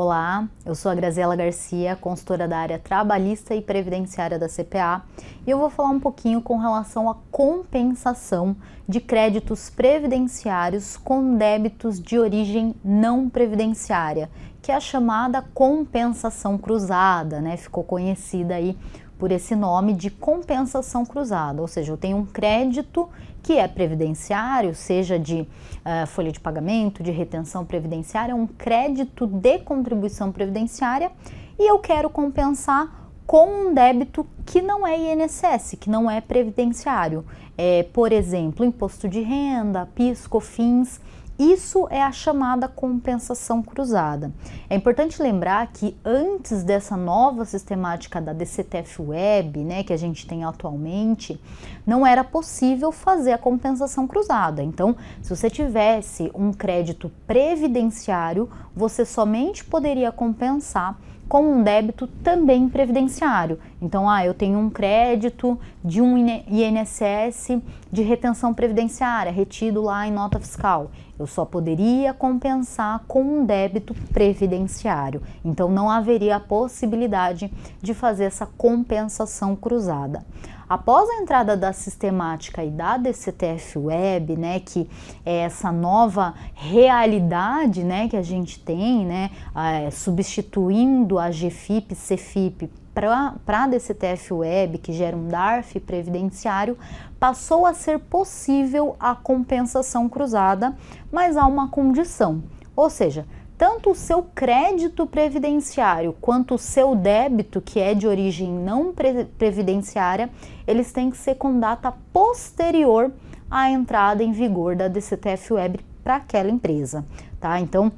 Olá, eu sou a Graziela Garcia, consultora da área trabalhista e previdenciária da CPA, e eu vou falar um pouquinho com relação à compensação de créditos previdenciários com débitos de origem não previdenciária, que é a chamada compensação cruzada, né? Ficou conhecida aí por esse nome de compensação cruzada, ou seja, eu tenho um crédito que é previdenciário, seja de uh, folha de pagamento, de retenção previdenciária, um crédito de contribuição previdenciária e eu quero compensar com um débito que não é INSS, que não é previdenciário. É, por exemplo, imposto de renda, PIS, COFINS isso é a chamada compensação cruzada. É importante lembrar que antes dessa nova sistemática da DCTF Web, né, que a gente tem atualmente, não era possível fazer a compensação cruzada. Então, se você tivesse um crédito previdenciário, você somente poderia compensar com um débito também previdenciário. Então, ah, eu tenho um crédito de um INSS de retenção previdenciária retido lá em nota fiscal. Eu só poderia compensar com um débito previdenciário. Então, não haveria a possibilidade de fazer essa compensação cruzada. Após a entrada da sistemática e da DCTF Web, né, que é essa nova realidade, né, que a gente tem, né, é, substituindo a GFIP, CFIP para a DCTF Web, que gera um DARF previdenciário, passou a ser possível a compensação cruzada, mas há uma condição, ou seja, tanto o seu crédito previdenciário quanto o seu débito, que é de origem não previdenciária, eles têm que ser com data posterior à entrada em vigor da DCTF Web para aquela empresa, tá? Então,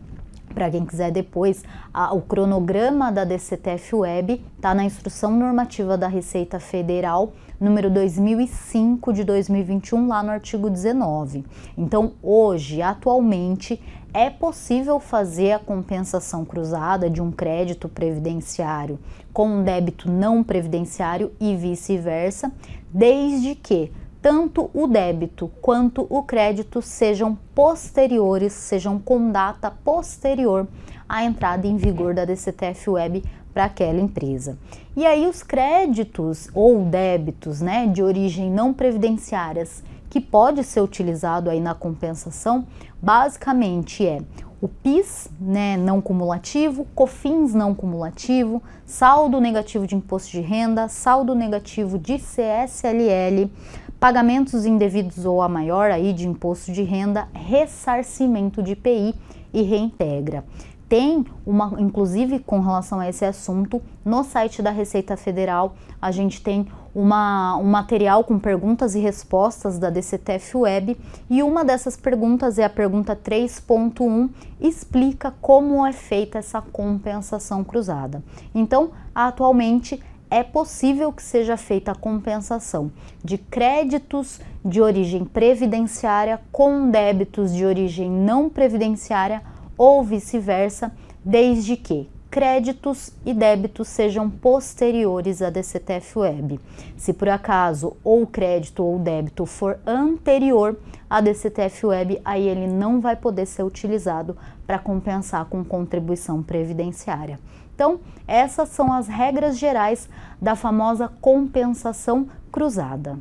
para quem quiser depois, a, o cronograma da DCTF Web está na Instrução Normativa da Receita Federal, número 2005 de 2021, lá no artigo 19. Então, hoje, atualmente, é possível fazer a compensação cruzada de um crédito previdenciário com um débito não previdenciário e vice-versa, desde que tanto o débito quanto o crédito sejam posteriores, sejam com data posterior à entrada em vigor da DCTF Web para aquela empresa. E aí os créditos ou débitos, né, de origem não previdenciárias que pode ser utilizado aí na compensação, basicamente é o PIS, né, não cumulativo, COFINS não cumulativo, saldo negativo de imposto de renda, saldo negativo de CSLL, pagamentos indevidos ou a maior aí de imposto de renda, ressarcimento de IPI e reintegra tem uma, inclusive com relação a esse assunto, no site da Receita Federal, a gente tem uma, um material com perguntas e respostas da DCTF Web e uma dessas perguntas é a pergunta 3.1, explica como é feita essa compensação cruzada. Então, atualmente é possível que seja feita a compensação de créditos de origem previdenciária com débitos de origem não previdenciária ou vice-versa, desde que créditos e débitos sejam posteriores à DCTF Web. Se por acaso ou crédito ou débito for anterior à DCTF Web, aí ele não vai poder ser utilizado para compensar com contribuição previdenciária. Então, essas são as regras gerais da famosa compensação cruzada.